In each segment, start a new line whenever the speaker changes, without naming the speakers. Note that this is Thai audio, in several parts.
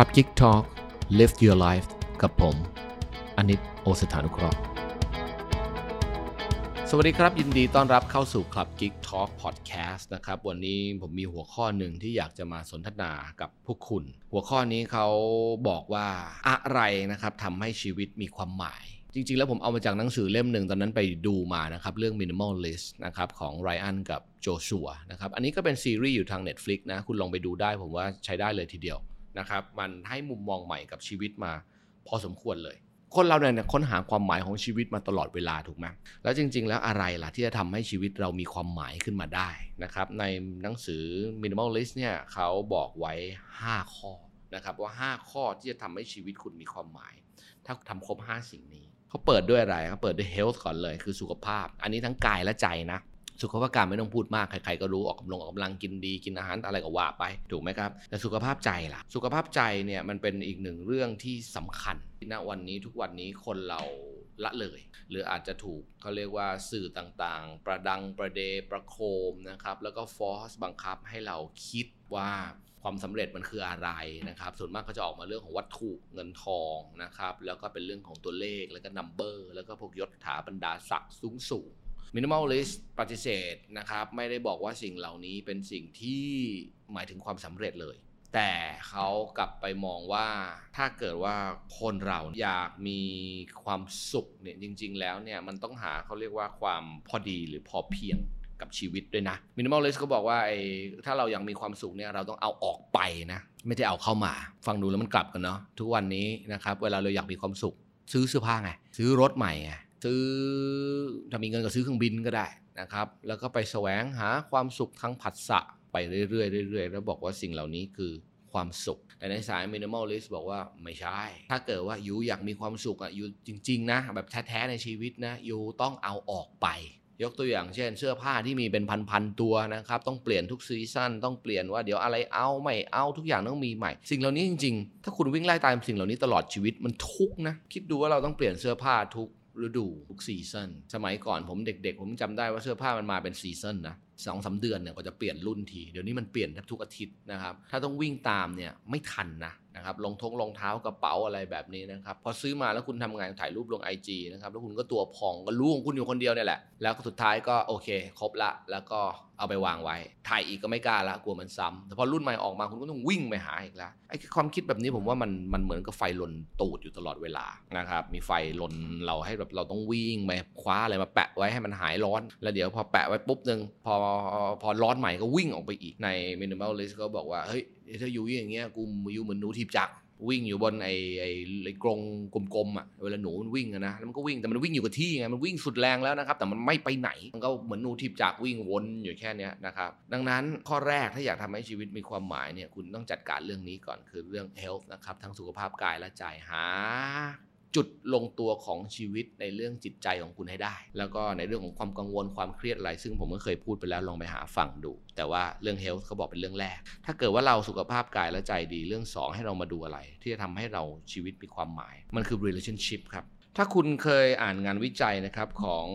ครับ Geek Talk Live Your Life กับผมอนิตโอสถานุเคราะห์สวัสดีครับ ยินดีต้อนรับเข้าสู่ Club Geek Talk Podcast นะครับ วันนี้ผมมีหัวข้อหนึ่งที่อยากจะมาสนทนากับพวกคุณ หัวข้อนี้เขาบอกว่าอะไรนะครับทำให้ชีวิตมีความหมายจริงๆ แล้วผมเอามาจากหนังสือเล่มหนึ่งตอนนั้นไปดูมานะครับ เรื่อง Minimalist นะครับของไรอันกับโจชัวนะครับ อันนี้ก็เป็นซีรีส์อยู่ทาง Netflix นะ คุณลองไปดูได้ผมว่าใช้ได้เลยทีเดียว นะครับมันให้มุมมองใหม่กับชีวิตมาพอสมควรเลย คนเราเนี่ยค้นหาความหมายของชีวิตมาตลอดเวลาถูกไหมแล้วจริง ๆ แล้วอะไรล่ะที่จะทำให้ชีวิตเรามีความหมายขึ้นมาได้นะครับในหนังสือ Minimalist เนี่ยเขาบอกไว้ 5 ข้อนะครับว่า 5 ข้อที่จะทำให้ชีวิตคุณมีความหมาย ถ้าทำครบ 5 สิ่งนี้เขาเปิดด้วยอะไรเขาเปิดด้วย health ก่อนเลยคือสุขภาพ อันนี้ทั้งกายและใจนะ สุขภาพกายไม่ต้องพูดมากใครๆก็รู้ออกกำลังออกกำลังกินดีกินอาหารอะไรก็ว่าไปถูกไหมครับแต่สุขภาพใจล่ะ สุขภาพใจเนี่ยมันเป็นอีกหนึ่งเรื่องที่สำคัญณวันนี้ทุกวันนี้คนเราละเลย หรืออาจจะถูกเขาเรียกว่าสื่อต่างๆ ประดังประเดประโคมนะครับ แล้วก็ force บังคับให้เราคิดว่าความสำเร็จมันคืออะไรนะครับ ส่วนมากก็จะออกมาเรื่องของวัตถุเงินทองนะครับ แล้วก็เป็นเรื่องของตัวเลขแล้วก็ number แล้วก็พวกยศถาบรรดาศักดิ์สูงสูง minimalist ปฏิเสธนะครับ ไม่ได้บอกว่าสิ่งเหล่านี้เป็นสิ่งที่หมายถึงความสำเร็จเลย แต่เขากลับไปมองว่าถ้าเกิดว่าคนเราอยากมีความสุขเนี่ยจริง ๆ แล้วเนี่ยมันต้องหาเขาเรียกว่าความพอดีหรือพอเพียงกับชีวิตด้วยนะ minimalist เขาบอกว่าไอ้ถ้าเราอยากมีความสุขเนี่ยเราต้องเอาออกไปนะไม่ได้เอาเข้ามา ฟังดูแล้วมันกลับกันเนาะทุกวันนี้นะครับเวลาเราอยากมีความสุข ซื้อเสื้อผ้าไงซื้อรถใหม่ไง ซื้อถ้ามีเงินก็ซื้อเครื่องบินก็ได้นะครับ แล้วก็ไปแสวงหาความสุขทั้งผัสสะไปเรื่อยๆเรื่อยๆ แล้วบอกว่าสิ่งเหล่านี้คือความสุข แต่ในสาย minimalist บอกว่าไม่ใช่ ถ้าเกิดว่า you อยากมีความสุขอะ you จริง ๆ นะ แบบแท้ๆในชีวิตนะ you ต้องเอาออกไป ยกตัวอย่างเช่น เสื้อผ้าที่มีเป็นพันๆตัวนะครับ ต้องเปลี่ยนทุก season ต้องเปลี่ยนว่าเดี๋ยวอะไรเอาไม่เอาทุกอย่างต้องมีใหม่ สิ่งเหล่านี้จริง ๆ ถ้าคุณวิ่งไล่ตามสิ่งเหล่านี้ตลอดชีวิตมันทุกข์นะคิดดูว่าเราต้องเปลี่ยนเสื้อผ้าทุก ฤดูทุก season สมัยก่อนผมเด็กๆ ผมจำได้ว่าเสื้อผ้ามันมาเป็น season นะ สองสามเดือนเนี่ยก็จะเปลี่ยนรุ่นที เดี๋ยวนี้มันเปลี่ยนแทบทุกอาทิตย์นะครับ ถ้าต้องวิ่งตามเนี่ยไม่ทันนะนะครับรองทงรองเท้ากระเป๋าอะไรแบบนี้นะครับ พอซื้อมาแล้วคุณทำงานถ่ายรูปลง IG นะครับ แล้วคุณก็ตัวพองก็รู้ของคุณอยู่คนเดียวเนี่ยแหละ แล้วสุดท้ายก็โอเค ครบละ แล้วก็เอาไปวางไว้ ถ่ายอีกก็ไม่กล้าละ กลัวมันซ้ำแต่พอรุ่นใหม่ออกมาคุณก็ต้องวิ่งไปหาอีกแล้วไอ้ความคิดแบบนี้ผมว่ามันมันเหมือนกับไฟลนตูดอยู่ตลอดเวลานะครับ มีไฟลนเราให้แบบเราต้องวิ่งไปคว้าอะไรมาแปะไว้ให้มันหายร้อน แล้วเดี๋ยวพอแปะไว้ปุ๊บนึงพอพอร้อนใหม่ก็วิ่งออกไปอีกใน minimalist ก็บอกว่า เฮ้ย ถ้าอยู่อย่างเงี้ยกูอยู่เหมือนหนูทีบจักวิ่งอยู่บนไอ้ไอ้ไอ้กรงกลมๆอะเวลาหนูมันวิ่งนะแล้วมันก็วิ่งแต่มันวิ่งอยู่กับที่ไงมันวิ่งสุดแรงแล้วนะครับ แต่มันไม่ไปไหนมันก็เหมือนหนูทีบจักวิ่งวนอยู่แค่นี้นะครับดังนั้นข้อแรกถ้าอยากทำให้ชีวิตมีความหมายเนี่ยคุณต้องจัดการเรื่องนี้ก่อนคือเรื่อง health นะครับทั้งสุขภาพกายและใจหา จุดลงตัวของชีวิตในเรื่องจิตใจของคุณให้ได้ แล้วก็ในเรื่องของความกังวลความเครียดอะไร ซึ่งผมก็เคยพูดไปแล้วลองไปหาฟังดู แต่ว่าเรื่อง health เขาบอกเป็นเรื่องแรก ถ้าเกิดว่าเราสุขภาพกายและใจดีเรื่อง 2 ให้เรามาดูอะไร ที่จะทำให้เราชีวิตมีความหมาย มันคือ relationship ครับถ้าคุณเคยอ่านงานวิจัยนะครับของ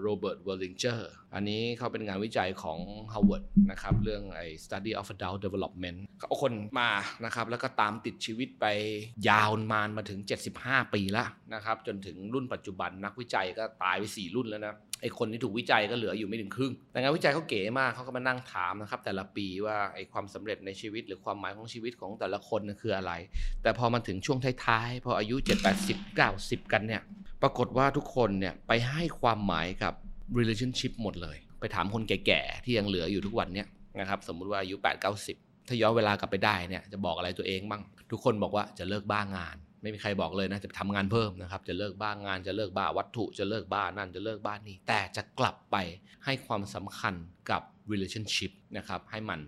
Robert Waldinger อันนี้เขาเป็นงานวิจัยของ Harvard นะครับเรื่องไอ้ study of adult development เขาเอาคนมานะครับแล้วก็ตามติดชีวิตไปยาวนานมาถึง 75 ปีแล้วนะครับจนถึงรุ่นปัจจุบันนักวิจัยก็ตายไป 4 รุ่นแล้วนะไอ้คนที่ถูกวิจัยก็เหลืออยู่ไม่ถึงครึ่ง แต่งานวิจัยเขาเก๋มากเขาก็มานั่งถามนะครับแต่ละปีว่าไอ้ความสำเร็จในชีวิตหรือความหมายของชีวิตของแต่ละคนคืออะไร แต่พอมาถึงช่วงท้ายๆ พออายุ 7 80 90 กันเนี่ยปรากฏว่าทุกคนเนี่ยไปให้ความหมายกับ relationship หมดเลย ไปถามคนแก่ๆ ที่ยังเหลืออยู่ทุกวันเนี้ยนะครับสมมุติว่าอายุ8 90 ถ้าย้อนเวลากลับไปได้เนี่ยจะบอกอะไรตัวเองบ้าง ทุกคนบอกว่าจะเลิกบ้างาน ไม่มีใครบอกเลยนะจะทำงานเพิ่มนะครับจะเลิกบ้างานจะเลิกบ้าวัตถุจะเลิกบ้านั่นจะเลิกบ้านนี่แต่จะกลับไปให้ความสำคัญกับ relationship นะครับให้มัน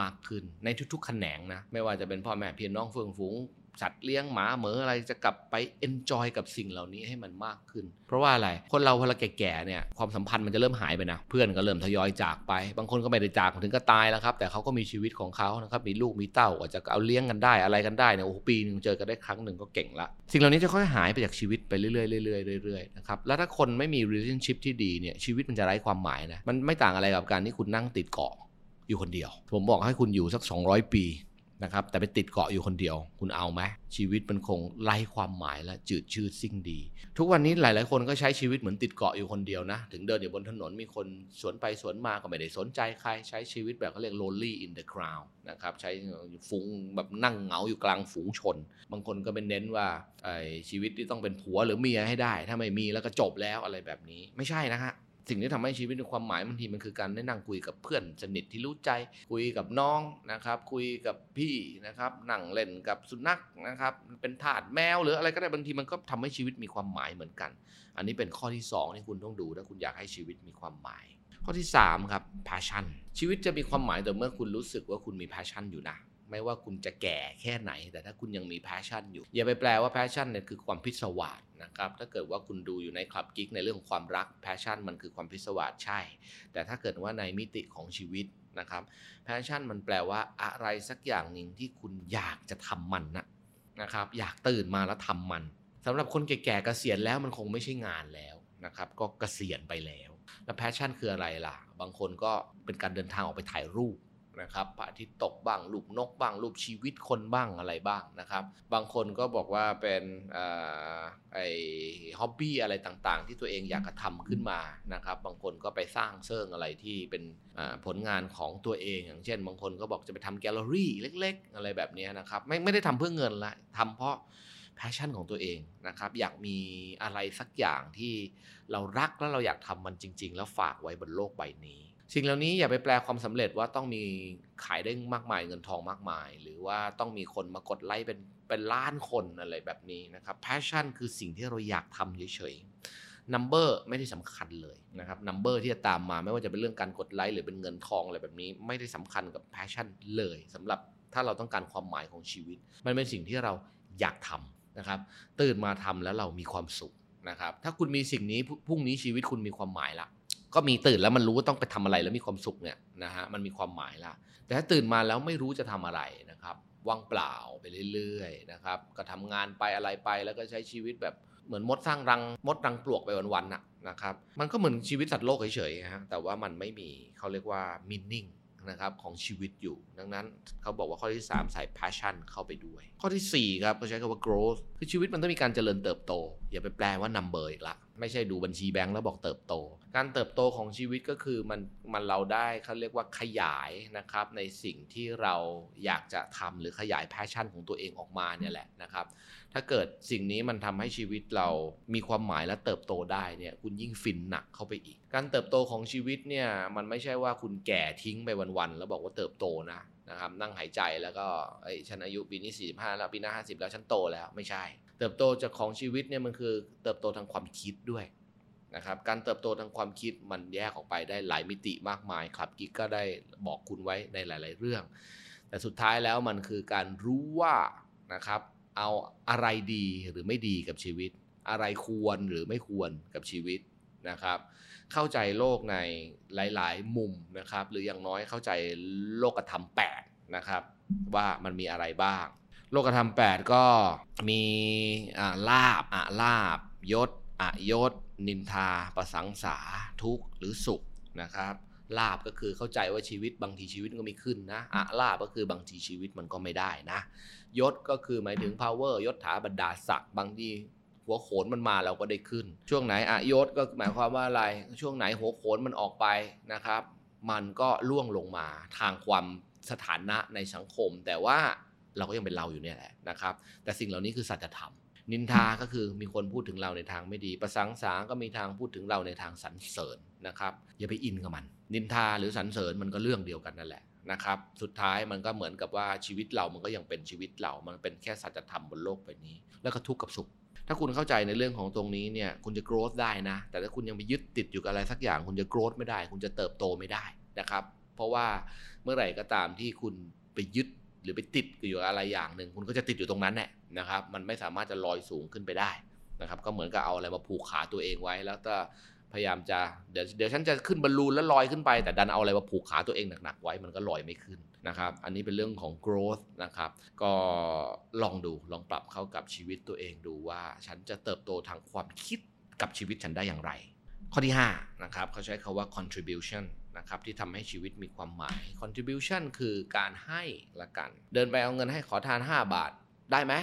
มากขึ้นในทุกๆ แขนงนะไม่ว่าจะเป็นพ่อแม่พี่น้องเฟื่องฟูง สัตว์เลี้ยงหมาเหมืออะไรจะกลับไป enjoy กับสิ่งเหล่านี้ให้มันมากขึ้น เพราะว่าอะไร คนเราพอเราแก่ๆเนี่ยความสัมพันธ์มันจะเริ่มหายไปนะ เพื่อนก็เริ่มทยอยจากไป บางคนก็ไม่ได้จากถึงก็ตายแล้วครับ แต่เขาก็มีชีวิตของเขานะครับมีลูกมีเต้าอาจจะเอาเลี้ยงกันได้อะไรกันได้เนี่ยโอ้ปีนึงเจอกันได้ครั้งหนึ่งก็เก่งละ สิ่งเหล่านี้จะค่อยหายไปจากชีวิตไปเรื่อยๆเรื่อยๆเรื่อยๆนะครับแล้วถ้าคนไม่มี relationship ที่ดีเนี่ยชีวิตมันจะไร้ความหมายนะมันไม่ต่างอะไรกับการที่คุณนั่งติดเกาะอยู่คนเดียว ผมบอกให้คุณอยู่สัก 200 ปี นะครับแต่ไปติดเกาะอยู่คนเดียว คุณเอาไหมชีวิตมันคงไร้ความหมายและจืดชืดสิ้นดี ทุกวันนี้หลาย ๆ คนก็ใช้ชีวิตเหมือนติดเกาะอยู่คนเดียวนะ ถึงเดินอยู่บนถนนมีคนสวนไปสวนมาก็ไม่ได้สนใจใคร ใช้ชีวิตแบบเขาเรียก lonely in the crowd นะครับใช้ฟุ้งแบบนั่งเหงาอยู่กลางฝูงชน บางคนก็เป็นเน้นว่าชีวิตที่ต้องเป็นผัวหรือเมียให้ได้ ถ้าไม่มีแล้วก็จบแล้วอะไรแบบนี้ไม่ใช่นะฮะ สิ่งที่ทำให้ชีวิตมีความหมายบางทีมันคือการได้นั่งคุยกับเพื่อนสนิทที่รู้ใจ คุยกับน้องนะครับ คุยกับพี่นะครับนั่งเล่นกับสุนัขนะครับ เป็นถาดแมวหรืออะไรก็ได้บางทีมันก็ทำให้ชีวิตมีความหมายเหมือนกัน อันนี้เป็นข้อที่ 2 ที่คุณต้องดูถ้าคุณอยากให้ชีวิตมีความหมาย ข้อที่3ครับ passion ชีวิตจะมีความหมายแต่เมื่อคุณรู้สึกว่าคุณมี passion อยู่นะ ไม่ว่าคุณจะแก่แค่ไหน แต่ถ้าคุณยังมี passion อยู่ อย่าไปแปลว่า passion เนี่ยคือความพิศวาสนะครับถ้าเกิดว่าคุณดูอยู่ในคลับกิ๊กในเรื่องของความรัก passion มันคือความพิศวาสใช่ แต่ถ้าเกิดว่าในมิติของชีวิตนะครับ passion มันแปลว่าอะไรสักอย่างหนึ่งที่คุณอยากจะทำมันนะนะครับอยากตื่นมาแล้วทำมันสำหรับคนแก่ๆเกษียณแล้วมันคงไม่ใช่งานแล้วนะครับก็เกษียณไปแล้ว แล้ว passion คืออะไรล่ะ บางคนก็เป็นการเดินทางออกไปถ่ายรูป นะครับพระอาทิตย์ตกบ้างรูปนกบ้างรูปชีวิตคนบ้างอะไรบ้างนะครับ บางคนก็บอกว่าเป็นไอ้ hobby อะไรต่างๆ ที่ตัวเองอยากจะทำขึ้นมานะครับ บางคนก็ไปสร้างซึ่งอะไรที่เป็นผลงานของตัวเอง อย่างเช่น บางคนก็บอกจะไปทำแกลเลอรี่เล็ก ๆ อะไรแบบนี้นะครับ ไม่ไม่ได้ทำเพื่อเงินละทำเพราะ passion ของตัวเองนะครับอยากมีอะไรสักอย่างที่เรารักแล้วเราอยากทำมันจริง ๆ แล้วฝากไว้บนโลกใบนี้ สิ่งเหล่านี้อย่าไปแปลความสำเร็จว่าต้องมีขายได้มากมายเงินทองมากมาย หรือว่าต้องมีคนมากดไลค์เป็นเป็นล้านคนอะไรแบบนี้นะครับ passion คือสิ่งที่เราอยากทำเฉยๆ number ไม่ได้สำคัญเลยนะครับ number ที่จะตามมาไม่ว่าจะเป็นเรื่องการกดไลค์หรือเป็นเงินทองอะไรแบบนี้ ไม่ได้สำคัญกับ passionเลยสำหรับถ้าเราต้องการความหมายของชีวิต มันเป็นสิ่งที่เราอยากทำนะครับ ตื่นมาทำแล้วเรามีความสุขนะครับ ถ้าคุณมีสิ่งนี้พรุ่งนี้ชีวิตคุณมีความหมายละ ก็มีตื่นแล้วมันรู้ว่าต้องไปทำอะไรแล้วมีความสุขเนี่ยนะฮะมันมีความหมายละแต่ถ้าตื่นมาแล้วไม่รู้จะทำอะไรนะครับว่างเปล่าไปเรื่อยๆนะครับก็ทำงานไปอะไรไปแล้วก็ใช้ชีวิตแบบเหมือนมดสร้างรังมดรังปลวกไปวันๆน่ะนะครับมันก็เหมือนชีวิตสัตว์โลกเฉยๆฮะแต่ว่ามันไม่มีเขาเรียกว่า meaning นะครับของชีวิตอยู่ ดังนั้นเขาบอกว่าข้อที่ 3 ใส่ passion เข้าไปด้วย ข้อที่ 4 ครับเขาใช้คำว่า growth คือชีวิตมันต้องมีการเจริญเติบโต อย่าไปแปลว่า number อีกละ ไม่ใช่ดูบัญชีแบงก์แล้วบอกเติบโต การเติบโตของชีวิตก็คือมันมันเราได้เขาเรียกว่าขยายนะครับในสิ่งที่เราอยากจะทำหรือขยาย passion ของตัวเองออกมาเนี่ยแหละนะครับ ถ้าเกิดสิ่งนี้มันทำให้ชีวิตเรามีความหมายและเติบโตได้เนี่ยคุณยิ่งฟินหนักเข้าไปอีก การเติบโตของชีวิตเนี่ยมันไม่ใช่ว่าคุณแก่ทิ้งไปวันๆแล้วบอกว่าเติบโตนะนะครับนั่งหายใจแล้วก็ไอ้ฉันอายุปีนี้45แล้วปีหน้า50 แล้วฉันโตแล้วไม่ใช่ เติบโตจากของชีวิตเนี่ยมันคือเติบโตทางความคิดด้วยนะครับการเติบโตทางความคิดมันแยกออกไปได้หลายมิติมากมายครับกิ๊กก็ได้บอกคุณไว้ในหลาย ๆ เรื่อง แต่สุดท้ายแล้วมันคือการรู้ว่านะครับเอาอะไรดีหรือไม่ดีกับชีวิต อะไรควรหรือไม่ควรกับชีวิตนะครับเข้าใจโลกในหลาย ๆ มุมนะครับหรืออย่างน้อยเข้าใจโลกธรรม8นะครับว่ามันมีอะไรบ้าง โลกธรรม8ก็มีลาบอะลาบยศอะยศ นินทา ประสังสา ทุกข์หรือสุขนะครับลาบก็คือเข้าใจว่าชีวิตบางทีชีวิตก็ม่ขึ้นนะอะลาบก็คือบางทีชีวิตมันก็ไม่ได้นะ ยศก็คือหมายถึง power ยศถาบรรดาศักดิ์บางทีหัวโขนมันมาเราก็ได้ขึ้น ช่วงไหนอายศก็หมายความว่าอะไร ช่วงไหนหัวโขนมันออกไปนะครับ มันก็ล่วงลงมาทางความสถานะในสังคม แต่ว่า เราก็ยังเป็นเราอยู่เนี่ยแหละนะครับ แต่สิ่งเหล่านี้คือสัจธรรมนินทาก็คือมีคนพูดถึงเราในทางไม่ดี ประสังสาก็มีทางพูดถึงเราในทางสรรเสริญนะครับ อย่าไปอินกับมัน นินทาหรือสรรเสริญมันก็เรื่องเดียวกันนั่นแหละนะครับ สุดท้ายมันก็เหมือนกับว่าชีวิตเรามันก็ยังเป็นชีวิตเรา มันเป็นแค่สัจธรรมบนโลกใบนี้ แล้วก็ทุกข์กับสุข ถ้าคุณเข้าใจในเรื่องของตรงนี้เนี่ย คุณจะ growth ได้นะ แต่ถ้าคุณยังไปยึดติดอยู่กับอะไรสักอย่าง คุณจะ growth ไม่ได้ คุณจะเติบโตไม่ได้นะครับ เพราะว่าเมื่อไหร่ก็ตามที่คุณไปยึด หรือไปติดอยู่อะไรอย่างหนึ่งคุณก็จะติดอยู่ตรงนั้นแหละนะครับ มันไม่สามารถจะลอยสูงขึ้นไปได้นะครับ ก็เหมือนกับเอาอะไรมาผูกขาตัวเองไว้ แล้วก็พยายามจะเดี๋ยวเดี๋ยวฉันจะขึ้นบอลลูนแล้วลอยขึ้นไป แต่ดันเอาอะไรมาผูกขาตัวเองหนักๆไว้มันก็ลอยไม่ขึ้นนะครับ อันนี้เป็นเรื่องของ growth นะครับ ก็ลองดูลองปรับเข้ากับชีวิตตัวเองดูว่า ฉันจะเติบโตทางความคิดกับชีวิตฉันได้อย่างไร ข้อที่5นะครับเขาใช้คาว่า contribution นะครับที่ทำให้ชีวิตมีความหมาย contribution คือการให้ละกัน เดินไปเอาเงินให้ขอทาน 5 บาทได้ไหม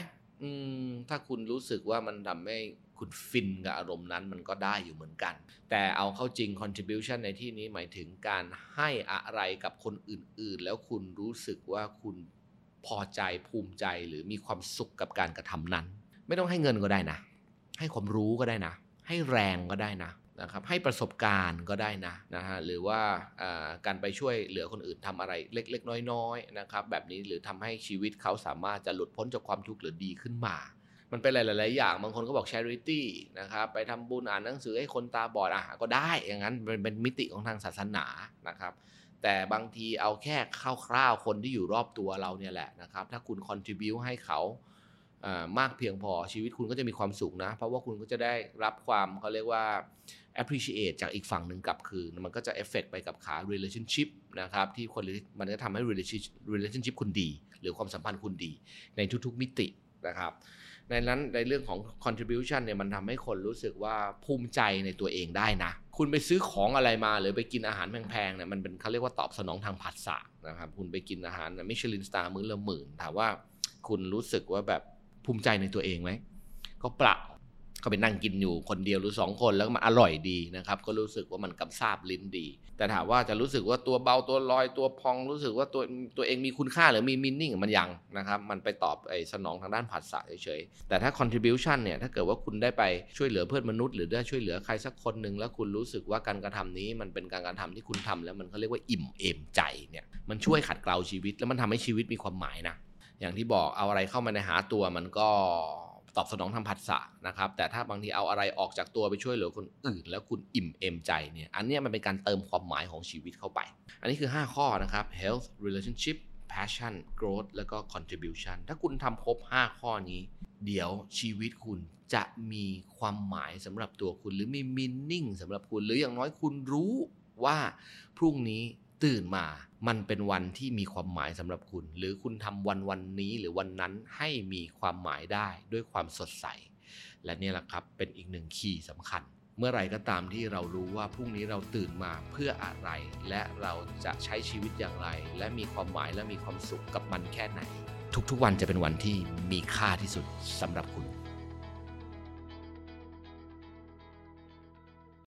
มถ้าคุณรู้สึกว่ามันทำให้คุณฟินกับอารมณ์นั้นมันก็ได้อยู่เหมือนกัน แต่เอาเข้าจริง contribution ในที่นี้หมายถึงการให้อะไรกับคนอื่นๆ แล้วคุณรู้สึกว่าคุณพอใจภูมิใจหรือมีความสุขกับการกระทำนั้น ไม่ต้องให้เงินก็ได้นะ ให้ความรู้ก็ได้นะ ให้แรงก็ได้นะ นะครับให้ประสบการณ์ก็ได้นะนะฮะหรือว่าการไปช่วยเหลือคนอื่นทำอะไรเล็ก ๆ น้อยๆนะครับแบบนี้หรือทำให้ชีวิตเขาสามารถจะหลุดพ้นจากความทุกข์หรือดีขึ้นมา มันเป็นหลาย ๆ อย่างบางคนก็บอก charity นะครับไปทำบุญอ่านหนังสือให้คนตาบอดอะก็ได้อย่างนั้นเป็นปนมิติของทางศาสนานะครับแต่บางทีเอาแค่คร่าวๆคนที่อยู่รอบตัวเราเนี่ยแหละนะครับถ้าคุณ contribu ให้เขามากเพียงพอชีวิตคุณก็จะมีความสุขนะ เพราะว่าคุณก็จะได้รับความเขาเรียกว่า appreciate จากอีกฝั่งหนึ่งกลับคืน มันก็จะ effect ไปกับขา relationship นะครับที่คนมันก็ทำให้ relationship relationship คุณดี หรือความสัมพันธ์คุณดี ในทุกๆมิตินะครับในนั้นในเรื่องของ contribution เนี่ยมันทำให้คนรู้สึกว่าภูมิใจในตัวเองได้นะ คุณไปซื้อของอะไรมาหรือไปกินอาหารแพงๆเนี่ยมันเป็นเขาเรียกว่าตอบสนองทางผัสสะนะครับคุณไปกินอาหารมิชลินสตาร์มื้อละหมื่นถามว่าคุณรู้สึกว่าแบบภูมิใจในตัวเองไหมก็เปล่า ก็ไปนั่งกินอยู่คนเดียวหรือ 2 คนแล้วมันอร่อยดีนะครับ ก็รู้สึกว่ามันกำซาบลิ้นดี แต่ถามว่าจะรู้สึกว่าตัวเบาตัวลอยตัวพองรู้สึกว่าตัวตัวเองมีคุณค่าหรือมีมินนิ่งมันยังนะครับ มันไปตอบไอ้สนองทางด้านผัสสะเฉยๆแต่ถ้า contribution เนี่ยถ้าเกิดว่าคุณได้ไปช่วยเหลือเพื่อนมนุษย์หรือได้ช่วยเหลือใครสักคนหนึ่งแล้วคุณรู้สึกว่าการกระทำนี้มันเป็นการกระทำที่คุณทำแล้วมันเขาเรียกว่าอิ่มเอมใจเนี่ยมันช่วยขัดเกลาชีวิตแล้วมันทำให้ชีวิตมีความหมายนะอย่างที่บอกเอาอะไรเข้ามาในหาตัวมันก็ ตอบสนองทางผัสสะนะครับ แต่ถ้าบางทีเอาอะไรออกจากตัวไปช่วยเหลือคนอื่น แล้วคุณอิ่มเอมใจเนี่ยอันนี้มันเป็นการเติมความหมายของชีวิตเข้าไป อันนี้คือ 5 ข้อนะครับ health relationship passion growth แล้วก็ contribution ถ้าคุณทำครบ 5 ข้อนี้ เดี๋ยวชีวิตคุณจะมีความหมายสำหรับตัวคุณหรือมี meaning สำหรับคุณ หรืออย่างน้อยคุณรู้ว่าพรุ่งนี้ตื่นมามันเป็นวันที่มีความหมายสำหรับคุณ หรือคุณทำวันวันนี้หรือวันนั้นให้มีความหมายได้ด้วยความสดใส และนี่แหละครับเป็นอีกหนึ่งคีย์สำคัญ เมื่อไรก็ตามที่เรารู้ว่าพรุ่งนี้เราตื่นมาเพื่ออะไร และเราจะใช้ชีวิตอย่างไร และมีความหมายและมีความสุขกับมันแค่ไหน ทุกๆวันจะเป็นวันที่มีค่าที่สุดสำหรับคุณ